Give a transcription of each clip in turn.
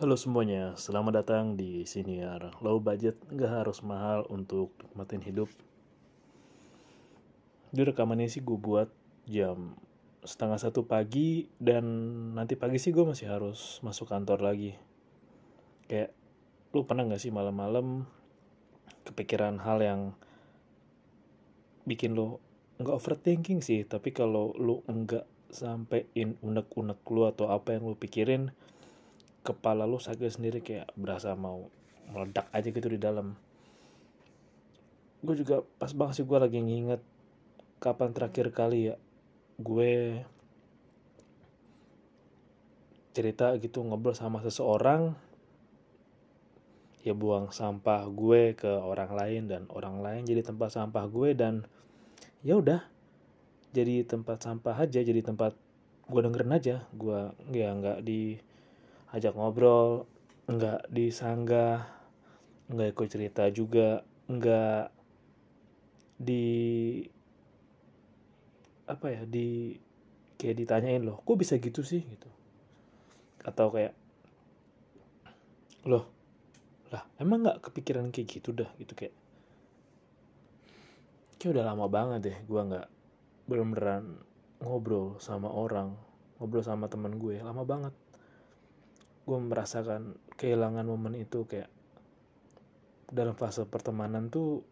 Halo semuanya, selamat datang di Siniar. Low budget, nggak harus mahal untuk nikmatin hidup. Jadi rekaman ini sih gue buat jam setengah satu pagi Dan nanti pagi sih gue masih harus masuk kantor lagi. Kayak, lu pernah gak sih malam-malam kepikiran hal yang bikin lo nggak overthinking sih? Tapi kalau lu nggak sampein unek-unek lu atau apa yang lu pikirin kepala lu sakit sendiri kayak berasa mau meledak aja gitu di dalam. Gue juga pas banget sih gue lagi nginget kapan terakhir kali ya gue cerita gitu ngobrol sama seseorang ya buang sampah gue ke orang lain dan orang lain jadi tempat sampah gue dan ya udah jadi tempat sampah aja jadi tempat gue dengerin aja gue ya nggak di ajak ngobrol nggak disanggah nggak ikut cerita juga nggak di apa ya di kayak ditanyain loh kok bisa gitu sih? Gitu. Atau kayak loh lah emang nggak kepikiran kayak gitu dah? Gitu kayak. Kayak udah lama banget deh gue nggak belum beneran ngobrol sama orang ngobrol sama teman gue lama banget gue merasakan kehilangan momen itu kayak dalam fase pertemanan tuh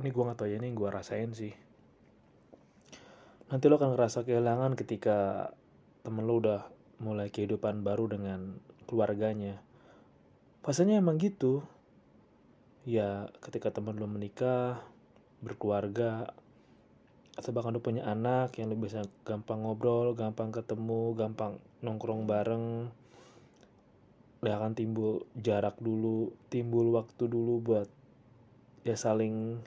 ini gue gak tau ya ini gue rasain sih. Nanti lo akan ngerasa kehilangan ketika temen lo udah mulai kehidupan baru dengan keluarganya. Fasenya emang gitu. Ya ketika temen lo menikah berkeluarga atau bahkan lo punya anak yang lo bisa gampang ngobrol gampang ketemu gampang nongkrong bareng ya akan timbul jarak dulu timbul waktu dulu buat ya saling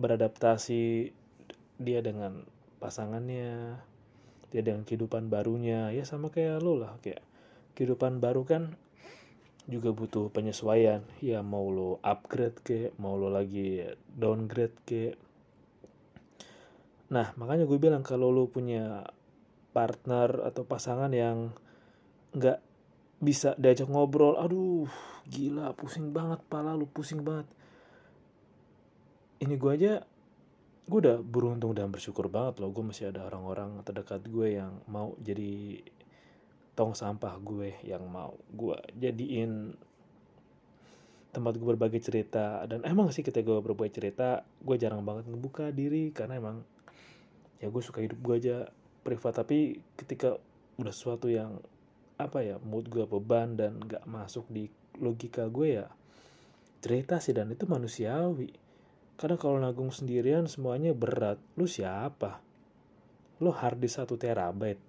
beradaptasi dia dengan pasangannya dia dengan kehidupan barunya. Ya sama kayak lo lah kayak kehidupan baru kan juga butuh penyesuaian. Ya mau lo upgrade ke mau lo lagi downgrade ke. Nah makanya gue bilang kalau lo punya partner atau pasangan yang nggak bisa diajak ngobrol. Aduh gila pusing banget pala lu pusing banget. Ini gue aja gue udah beruntung dan bersyukur banget loh gue masih ada orang-orang terdekat gue yang mau jadi tong sampah gue yang mau gue jadiin tempat gue berbagi cerita. Dan emang sih ketika gue berbagi cerita gue jarang banget ngebuka diri karena emang ya gue suka hidup gue aja privat. Tapi ketika udah sesuatu yang apa ya mood gue beban dan gak masuk di logika gue ya cerita sih dan itu manusiawi. Karena kalau nanggung sendirian semuanya berat lu siapa? Lu harddisk satu terabyte.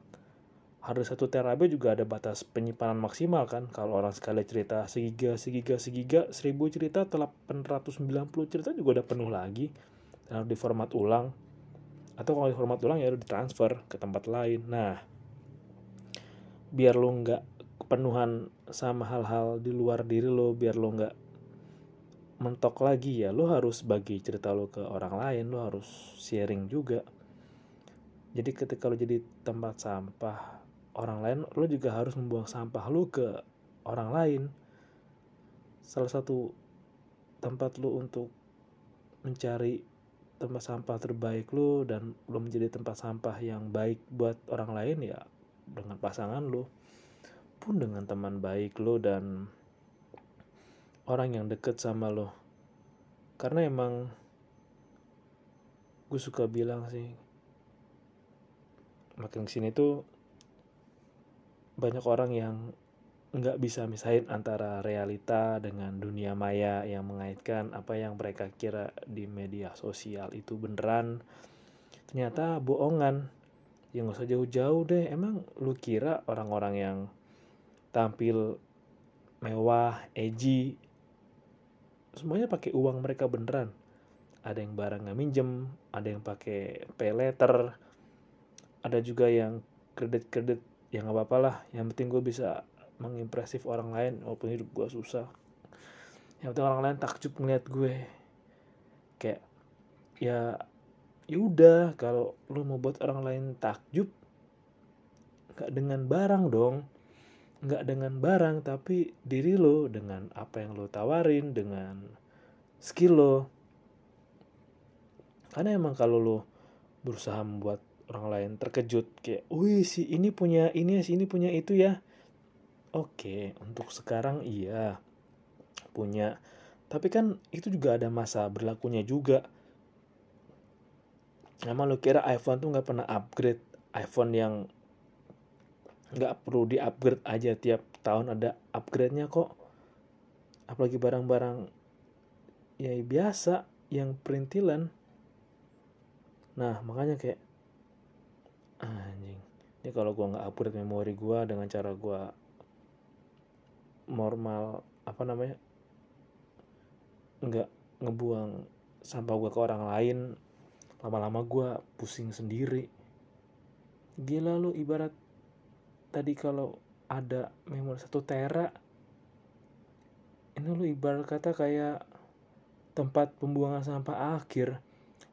Harddisk satu terabyte juga ada batas penyimpanan maksimal kan? Kalau orang sekali cerita segiga segiga segiga seribu cerita 890 cerita juga udah penuh lagi. Dan harus diformat ulang. Atau kalau diformat ulang ya udah ditransfer ke tempat lain. Nah biar lo nggak kepenuhan sama hal-hal di luar diri lo biar lo nggak mentok lagi ya lo harus bagi cerita lo ke orang lain lo harus sharing juga. Jadi ketika lo jadi tempat sampah orang lain lo juga harus membuang sampah lo ke orang lain. Salah satu tempat lo untuk mencari tempat sampah terbaik lo dan lo menjadi tempat sampah yang baik buat orang lain ya dengan pasangan lo pun dengan teman baik lo dan orang yang deket sama lo karena emang gue suka bilang sih makin ke sini tuh banyak orang yang nggak bisa misahin antara realita dengan dunia maya yang mengaitkan apa yang mereka kira di media sosial itu beneran. Ternyata bohongan ya nggak usah jauh-jauh deh. Emang lu kira orang-orang yang tampil mewah edgy semuanya pakai uang mereka beneran? Ada yang barang nggak minjem ada yang pakai pay letter ada juga yang kredit-kredit yang nggak apa-apa lah. Yang penting gue bisa mengimpresif orang lain walaupun hidup gue susah. Yang penting orang lain takjub ngeliat gue. Kayak ya ya udah kalau lu mau buat orang lain takjub nggak dengan barang dong. Nggak dengan barang tapi diri lo dengan apa yang lo tawarin dengan skill lo. Karena emang kalau lo berusaha membuat orang lain terkejut kayak wih si ini punya ini si ini punya itu ya. Oke untuk sekarang iya punya. Tapi kan itu juga ada masa berlakunya juga emang lo kira iPhone tuh nggak pernah upgrade iPhone yang nggak perlu di upgrade aja tiap tahun ada upgrade-nya kok. Apalagi barang-barang ya biasa yang perintilan nah makanya kayak anjing. Ini kalau gua nggak upgrade memori gua dengan cara gua normal apa namanya nggak ngebuang sampah gua ke orang lain lama-lama gua pusing sendiri. Gila lu ibarat tadi kalau ada memori satu tera ini lu ibarat kata kayak tempat pembuangan sampah akhir.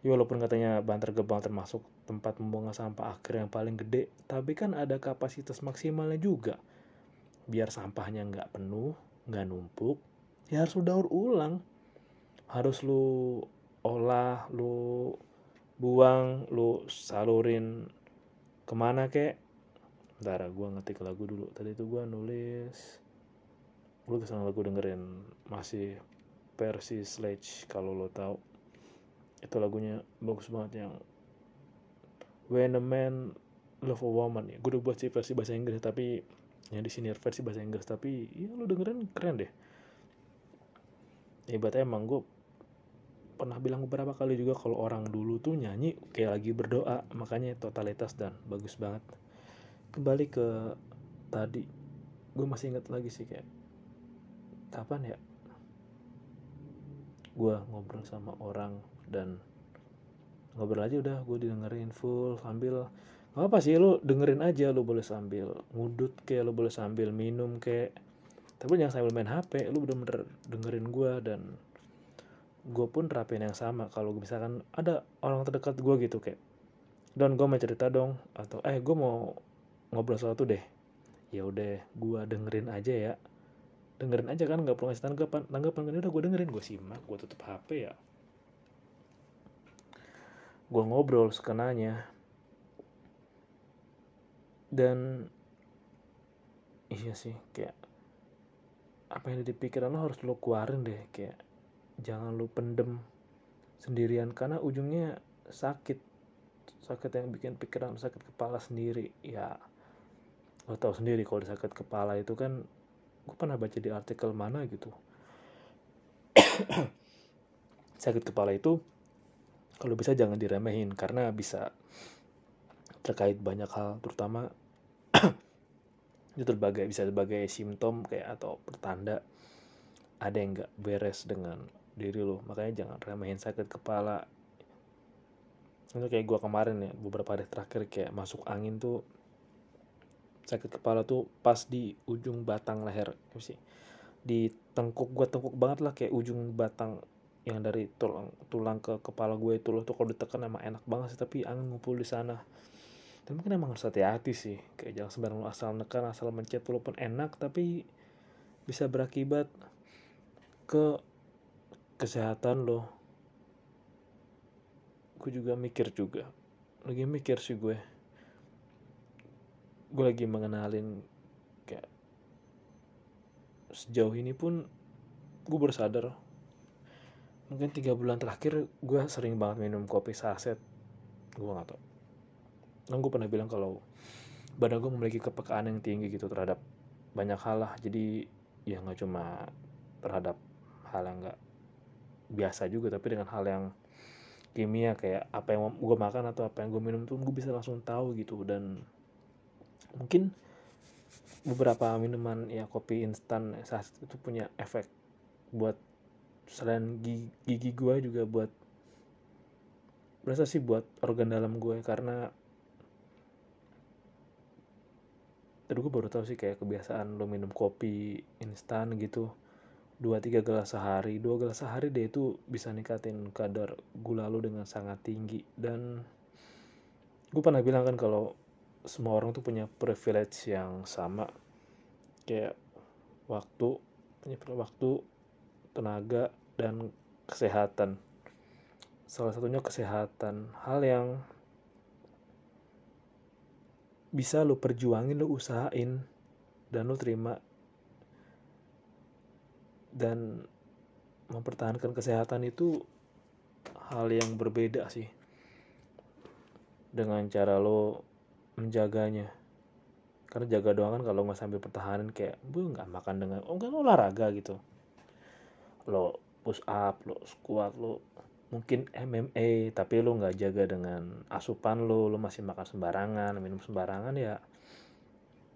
Ya walaupun katanya Bantar Gebang termasuk tempat pembuangan sampah akhir yang paling gede tapi kan ada kapasitas maksimalnya juga. Biar sampahnya nggak penuh nggak numpuk ya harus daur ulang. Harus lu olah lu buang lu salurin ke mana kek Bentar, gue ngetik lagu dulu. Tadi itu gue nulis. Gue ke sana lagu dengerin masih versi Sledge kalau lo tahu. Itu lagunya bagus banget yang When a Man Love a Woman ya. Gue udah buat sih versi bahasa Inggris tapi yang di sini versi bahasa Inggris tapi ya lo dengerin keren deh. Hebat emang gue pernah bilang beberapa kali juga kalau orang dulu tuh nyanyi kayak lagi berdoa. Makanya totalitas dan bagus banget. Kembali ke tadi gue masih ingat lagi sih kayak kapan ya? Gue ngobrol sama orang dan ngobrol aja udah gue didengerin full sambil gak apa sih lu dengerin aja lu boleh sambil ngudut kayak lu boleh sambil minum kayak. Tapi jangan sambil main HP lu bener-bener dengerin gue dan gue pun terapin yang sama. Kalau misalkan ada orang terdekat gue gitu kayak dan gue mau cerita dong atau eh gue mau ngobrol sesuatu deh. Ya udah gue dengerin aja ya. Dengerin aja kan nggak perlu ngasih tanggapan. Tanggapan kan udah gue dengerin gue simak gue tutup hp ya. Gue ngobrol sekenanya. Dan iya sih kayak apa yang di pikiran lo harus lo keluarin deh kayak jangan lo pendem sendirian karena ujungnya sakit. Sakit yang bikin pikiran sakit kepala sendiri ya. Lo tau sendiri kalau sakit kepala itu kan gue pernah baca di artikel mana gitu. Sakit kepala itu kalau bisa jangan diremehin karena bisa terkait banyak hal terutama itu sebagai bisa sebagai simptom kayak atau pertanda ada yang nggak beres dengan diri lo. Makanya jangan remehin sakit kepala. Itu kayak gue kemarin ya beberapa hari terakhir kayak masuk angin tuh sakit kepala tuh pas di ujung batang leher. Sih? Di tengkuk gue tengkuk banget lah kayak ujung batang yang dari tulang tulang ke kepala gue itu loh. Tuh kalau ditekan emang enak banget sih tapi angin ngumpul di sana. Dan mungkin emang harus hati-hati sih. Kayak jangan sembarang asal nekan asal mencet walaupun enak tapi bisa berakibat ke kesehatan lo gue juga mikir juga. Lagi mikir sih gue. Gue lagi mengenalin kayak sejauh ini pun gue bersadar mungkin tiga bulan terakhir gue sering banget minum kopi saset. Gue gak tau kan gue pernah bilang kalau badan gue memiliki kepekaan yang tinggi gitu terhadap banyak hal lah. Jadi ya nggak cuma terhadap hal yang nggak biasa juga tapi dengan hal yang kimia kayak apa yang gue makan atau apa yang gue minum tuh gue bisa langsung tahu gitu. Dan mungkin beberapa minuman ya kopi instan saat itu punya efek buat selain gigi, gigi gue juga buat berasa sih buat organ dalam gue karena tadi gue baru tahu sih kayak kebiasaan lo minum kopi instan gitu dua tiga gelas sehari. Dua gelas sehari deh itu bisa nikatin kadar gula lo dengan sangat tinggi. Dan gue pernah bilang kan kalau semua orang tuh punya privilege yang sama. Kayak waktu penyempit waktu tenaga dan kesehatan. Salah satunya kesehatan. Hal yang bisa lo perjuangin lo usahain dan lo terima dan mempertahankan kesehatan itu hal yang berbeda sih dengan cara lo menjaganya. Karena jaga doang kan kalau nggak sambil pertahanan kayak bu nggak makan dengan oh kan olahraga gitu. Lo push up lo squat lo mungkin MMA tapi lo nggak jaga dengan asupan lo lo masih makan sembarangan minum sembarangan ya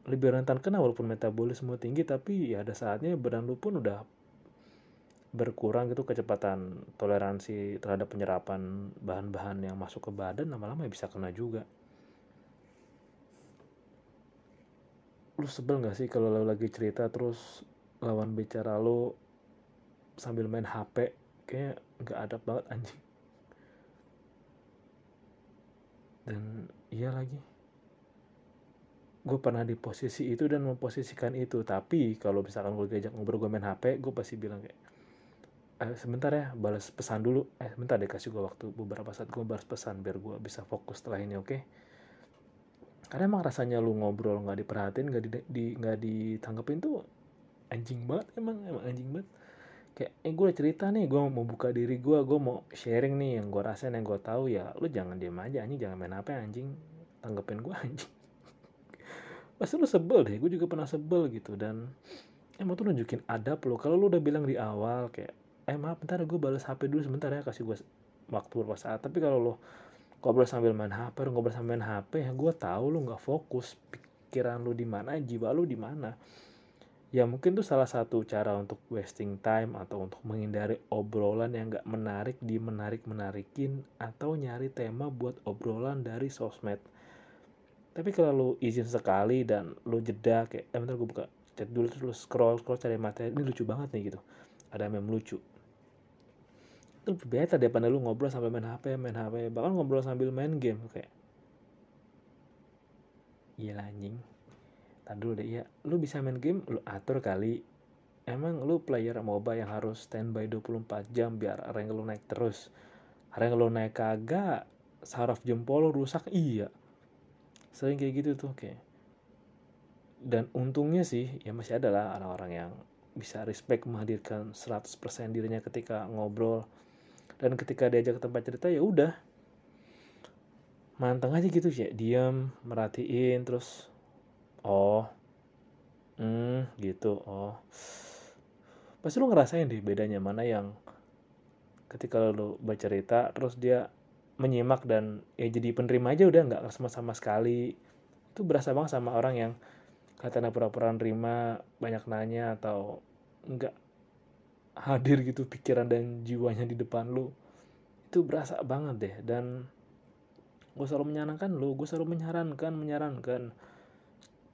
lebih rentan kena walaupun metabolisme tinggi tapi ya ada saatnya badan lo pun udah berkurang gitu kecepatan toleransi terhadap penyerapan bahan-bahan yang masuk ke badan lama-lama ya bisa kena juga. Lu sebel gak sih kalau lo lagi cerita terus lawan bicara lo sambil main HP kayak nggak ada banget anjing. Dan iya lagi. Gue pernah di posisi itu dan memposisikan itu. Tapi kalau misalkan gue diajak ngobrol gue main HP gue pasti bilang kayak eh, sebentar ya balas pesan dulu. Eh sebentar deh kasih gue waktu. Beberapa saat gue balas pesan biar gue bisa fokus setelah ini oke? Okay? karena emang rasanya lu ngobrol nggak diperhatiin nggak di, di nggak ditanggepin tuh anjing banget emang emang anjing banget. Kayak eh gue cerita nih gue mau buka diri gue gue mau sharing nih yang gue rasain yang gue tahu. Ya lu jangan diem aja anjing jangan main apa anjing. Tanggepin gue anjing. Pasti lu sebel deh gue juga pernah sebel gitu. Dan emang tuh nunjukin adab lo kalau lu udah bilang di awal kayak eh maaf bentar gue balas HP dulu sebentar ya kasih gue waktu beberapa saat. Tapi kalau lo ngobrol sambil main HP ngobrol sambil main HP ya gue tahu lo nggak fokus pikiran lo di mana jiwa lo di mana. Ya mungkin tuh salah satu cara untuk wasting time atau untuk menghindari obrolan yang nggak menarik di menarik menarikin atau nyari tema buat obrolan dari sosmed. Tapi kalau lo izin sekali dan lo jeda kayak eh bentar gue buka chat dulu terus lo scroll scroll cari materi ini lucu banget nih gitu. Ada meme lucu itu lebih better daripada lu ngobrol sampai main HP main HP bahkan ngobrol sambil main game kayak iya anjing. Tadi dulu deh ya lu bisa main game lu atur kali. Emang lu player MOBA yang harus standby 24 jam biar rank lu naik terus. Rank lu naik kagak saraf jempol lu rusak iya. Sering kayak gitu tuh kayak. Dan untungnya sih ya masih ada lah orang-orang yang bisa respect menghadirkan 100% dirinya ketika ngobrol dan ketika diajak ke tempat cerita ya udah. Manteng aja gitu sih diam merhatiin terus oh hmm gitu oh. Pasti lu ngerasain deh bedanya mana yang ketika lu baca cerita terus dia menyimak dan ya jadi penerima aja udah nggak sama sama sekali. Itu berasa banget sama orang yang katanya pura-pura nerima banyak nanya atau nggak hadir gitu pikiran dan jiwanya di depan lu itu berasa banget deh. Dan gue selalu menyarankan lu gue selalu menyarankan menyarankan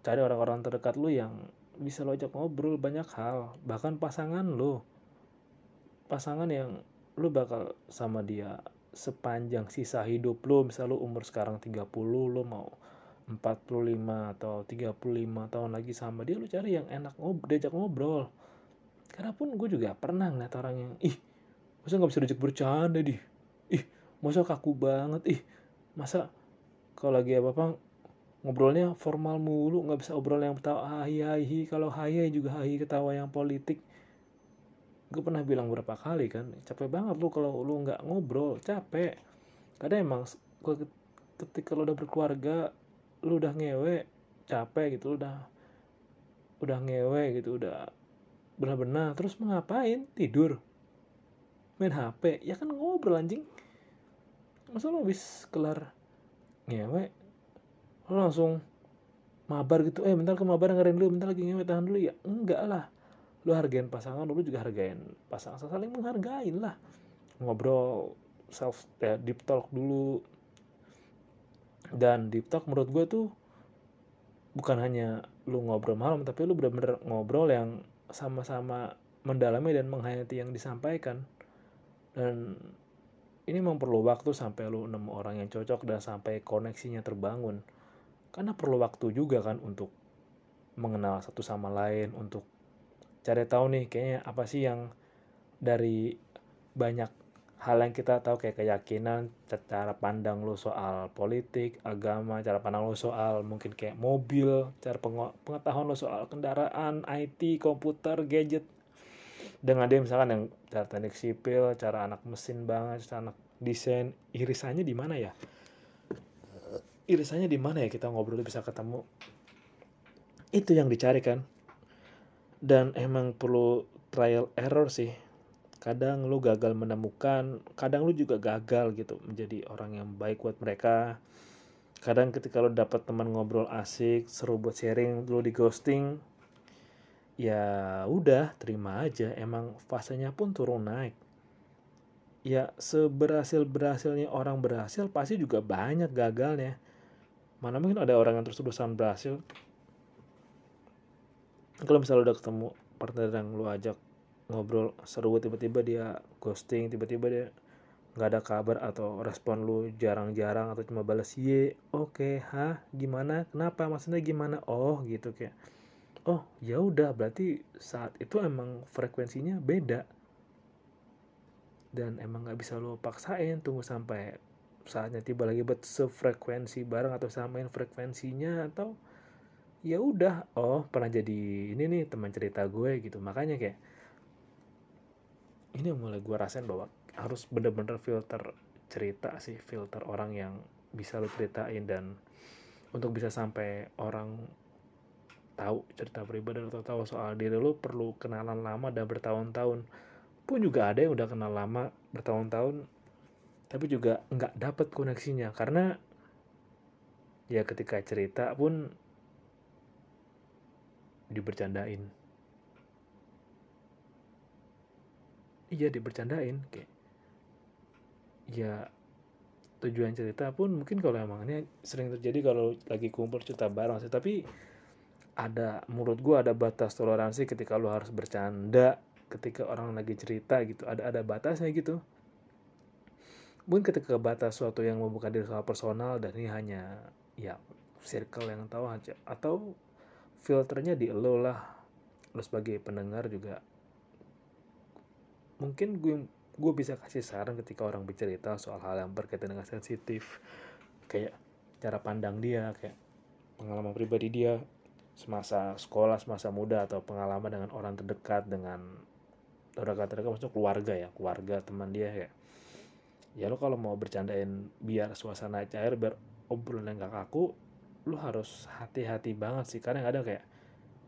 cari orang-orang terdekat lu yang bisa lo ajak ngobrol banyak hal. Bahkan pasangan lu pasangan yang lu bakal sama dia sepanjang sisa hidup lu. Misal lu umur sekarang 30 lu mau 45 atau 35 tahun lagi sama dia lu cari yang enak ngobrol diajak ngobrol karena pun gue juga pernah ngeliat orang yang ih masa nggak bisa diajak bercanda di ih masa kaku banget? Ih masa kalau lagi apa apa ngobrolnya formal mulu nggak bisa obrol yang ketawa hai hai kalau hai juga hai ketawa yang politik. Gue pernah bilang berapa kali kan capek banget lu kalau lu nggak ngobrol capek. Kadang emang ketika lu udah berkeluarga lu udah ngewe capek gitu udah udah ngewe gitu udah benar-benar. Terus mengapain tidur. Main HP ya kan ngobrol anjing. Masa lo habis kelar ngewe? Lo langsung mabar gitu. Eh bentar ke mabar ngarain dulu. Bentar lagi ngewe tahan dulu. Ya enggak lah. Lo hargain pasangan lo juga hargain pasangan. Saling menghargain lah. Ngobrol self ya, deep talk dulu. Dan deep talk menurut gue tuh bukan hanya lu ngobrol malam tapi lu bener-bener ngobrol yang sama-sama mendalami dan menghayati yang disampaikan. Dan ini perlu waktu sampai lu nemu orang yang cocok dan sampai koneksinya terbangun. Karena perlu waktu juga kan untuk mengenal satu sama lain untuk cari tahu nih kayaknya apa sih yang dari banyak hal yang kita tahu kayak keyakinan, cara pandang lo soal politik, agama, cara pandang lo soal mungkin kayak mobil, cara pengetahuan lo soal kendaraan, IT, komputer, gadget. Dengan dia misalkan yang cara teknik sipil, cara anak mesin banget, cara anak desain, irisannya di mana ya? Irisannya di mana ya kita ngobrol bisa ketemu? Itu yang dicari kan. Dan emang perlu trial error sih kadang lu gagal menemukan kadang lu juga gagal gitu menjadi orang yang baik buat mereka. Kadang ketika lu dapat teman ngobrol asik seru buat sharing lu di ghosting ya udah terima aja. Emang fasenya pun turun naik. Ya seberhasil berhasilnya orang berhasil pasti juga banyak gagalnya. Mana mungkin ada orang yang terus-terusan berhasil. Kalau misalnya udah ketemu partner yang lu ajak ngobrol seru tiba-tiba dia ghosting tiba-tiba dia nggak ada kabar atau respon lu jarang-jarang atau cuma balas ye oke okay, hah? Gimana? Kenapa? Maksudnya gimana? Oh gitu kayak oh ya udah berarti saat itu emang frekuensinya beda. Dan emang nggak bisa lo paksain tunggu sampai saatnya tiba lagi buat sefrekuensi bareng atau samain frekuensinya atau ya udah oh pernah jadi ini nih teman cerita gue gitu. Makanya kayak ini mulai gue rasain bahwa harus bener-bener filter cerita sih filter orang yang bisa lo ceritain dan untuk bisa sampai orang tahu cerita pribadi atau tahu soal diri lo perlu kenalan lama dan bertahun-tahun. Pun juga ada yang udah kenal lama bertahun-tahun tapi juga nggak dapet koneksinya. Karena ya ketika cerita pun dibercandain iya dibercandain kayak ya tujuan cerita pun mungkin kalau emang ini sering terjadi kalau lagi kumpul cerita bareng sih. Tapi ada menurut gue ada batas toleransi ketika lo harus bercanda ketika orang lagi cerita gitu. Ada ada batasnya gitu. Mungkin ketika batas suatu yang membuka diri soal personal dan ini hanya ya circle yang tahu aja. Atau filternya di lo lah. Lo sebagai pendengar juga mungkin gue gue bisa kasih saran ketika orang bercerita soal hal yang berkaitan dengan sensitif. Kayak cara pandang dia kayak pengalaman pribadi dia semasa sekolah semasa muda atau pengalaman dengan orang terdekat dengan orang terdekat maksudnya keluarga ya keluarga teman dia kayak ya lo kalau mau bercandain biar suasana cair biar obrolan yang gak kaku lo harus hati-hati banget sih. Karena ada kayak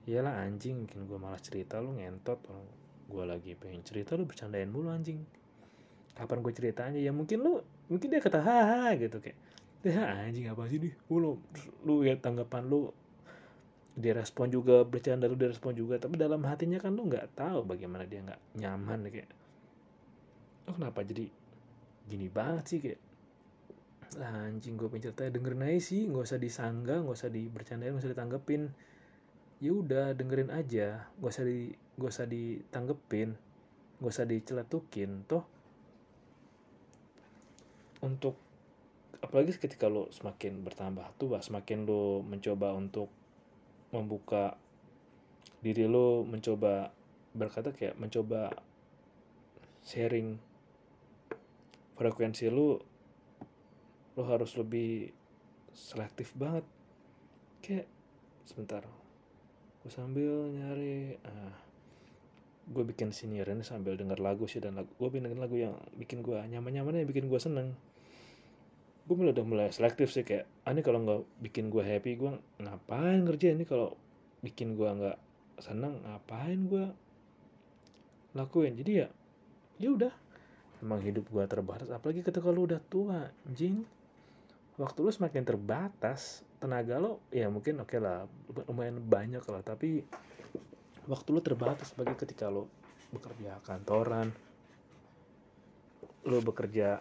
iyalah anjing mungkin gue malah cerita lo ngentot gue lagi pengen cerita lu bercandain mulu anjing. Kapan gue ceritanya? Ya mungkin lu mungkin dia kata haha gitu kayak ya anjing apa sih nih? Lu lu ya tanggapan lu dia respon juga bercanda lu dia respon juga tapi dalam hatinya kan lu nggak tahu bagaimana dia nggak nyaman kayak oh kenapa jadi gini banget sih? Kayak lah anjing gue pengen cerita dengerin aja sih nggak usah disanggah nggak usah dibercandain nggak usah ditanggepin. Ya udah dengerin aja nggak usah di gak usah ditanggepin gak usah diceletukin toh untuk apalagi ketika lo semakin bertambah tua semakin lo mencoba untuk membuka diri lo mencoba berkata kayak mencoba sharing frekuensi lo lo harus lebih selektif banget. Kayak sebentar gue sambil nyari gue bikin senior ini sambil denger lagu sih dan lagu gue bikin lagu yang bikin gue nyaman nyaman yang bikin gue seneng. Gue mulai udah mulai selektif sih kayak ah ini kalau nggak bikin gue happy gue ngapain ngerjain? Ini kalau bikin gue nggak seneng ngapain gue lakuin? Jadi ya ya udah. Emang hidup gue terbatas apalagi ketika lu udah tua jing waktu lu semakin terbatas tenaga lo ya mungkin oke okay lah lumayan banyak lah tapi waktu lu terbatas sebagai ketika lu bekerja kantoran lu bekerja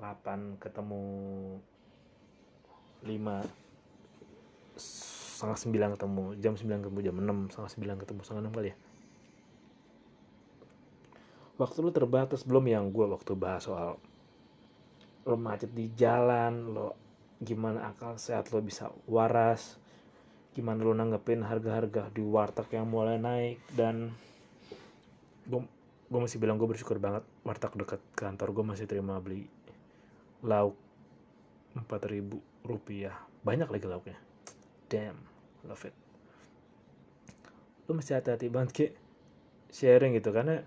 8 ketemu 5 setengah 9 ketemu jam 9 ketemu jam 6 setengah 9 ketemu setengah 6 kali ya? Waktu lu terbatas belum yang gue waktu bahas soal lo macet di jalan lo gimana akal sehat lo bisa waras gimana lu nanggepin harga-harga di warteg yang mulai naik dan gue gue masih bilang gue bersyukur banget warteg dekat kantor gue masih terima beli lauk empat ribu rupiah. Banyak lagi lauknya. Damn love it. Lu mesti hati-hati banget kayak sharing gitu karena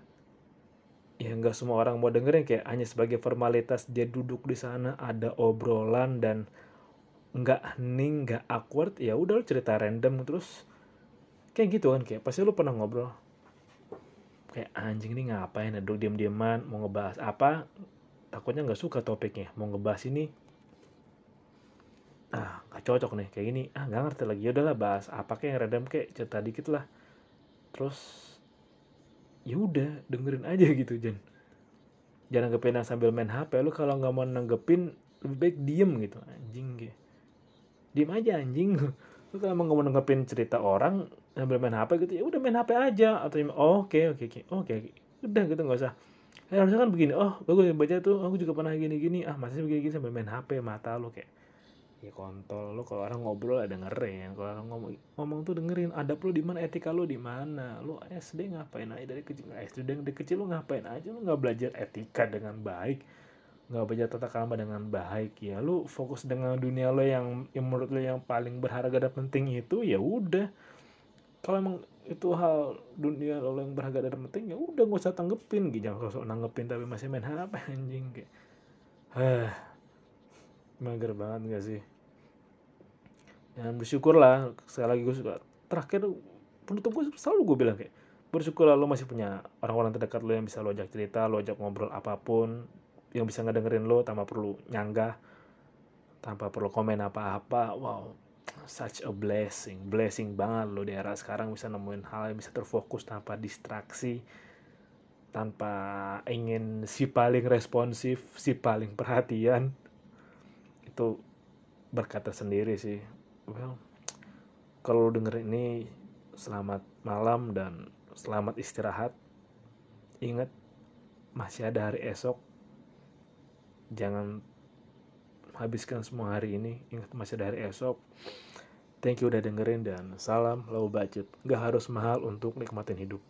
ya nggak semua orang mau dengerin kayak hanya sebagai formalitas dia duduk di sana ada obrolan dan nggak hening nggak awkward ya udah lu cerita random terus. Kayak gitu kan kayak pasti lu pernah ngobrol. Kayak anjing ini ngapain? Duduk diam diaman mau ngebahas apa? Takutnya nggak suka topiknya mau ngebahas ini. Ah nggak cocok nih kayak gini. Ah nggak ngerti lagi. Ya udahlah bahas apa kayak yang random kayak cerita dikit lah. Terus ya udah dengerin aja gitu Jan. Jangan nanggepin sambil main HP lu kalau nggak mau nanggepin lebih baik diem gitu. Anjing kayak diem aja anjing. Lu kalau mau nanggepin cerita orang sambil main HP gitu ya udah main HP aja. Atau oh, oke oke oke oke udah gitu nggak usah. Eh, harusnya kan begini oh bagus baca tuh aku juga pernah gini gini ah masih begini, gini sambil main HP mata lu kayak ya kontol lu. Kalau orang ngobrol ada dengerin kalau orang ngomong ngomong tuh dengerin. Ada lu di mana etika lu di mana? Lu SD ngapain aja? Dari kecil SD dari kecil lu ngapain aja? Lu nggak belajar etika dengan baik nggak belajar tata krama dengan baik ya. Lu fokus dengan dunia lo yang yang menurut lo yang paling berharga dan penting itu ya udah. Kalau emang itu hal dunia lo yang berharga dan penting ya udah gak usah tanggepin. Gitu jangan sosok nanggepin tapi masih main HP anjing kayak. Ah mager banget gak sih? Dan bersyukur lah sekali lagi gue suka. Terakhir penutup gue selalu gue bilang kayak bersyukur lo masih punya orang-orang terdekat lo yang bisa lo ajak cerita lo ajak ngobrol apa pun yang bisa ngedengerin lo tanpa perlu nyanggah tanpa perlu komen apa-apa. Wow such a blessing. Blessing banget lo di era sekarang bisa nemuin hal yang bisa terfokus tanpa distraksi tanpa ingin si paling responsif si paling perhatian. Itu berkata sendiri sih. Well kalau denger ini selamat malam dan selamat istirahat. Ingat masih ada hari esok jangan habiskan semua hari ini ingat masih ada hari esok. Thank you udah dengerin dan salam low budget. Gak harus mahal untuk nikmatin hidup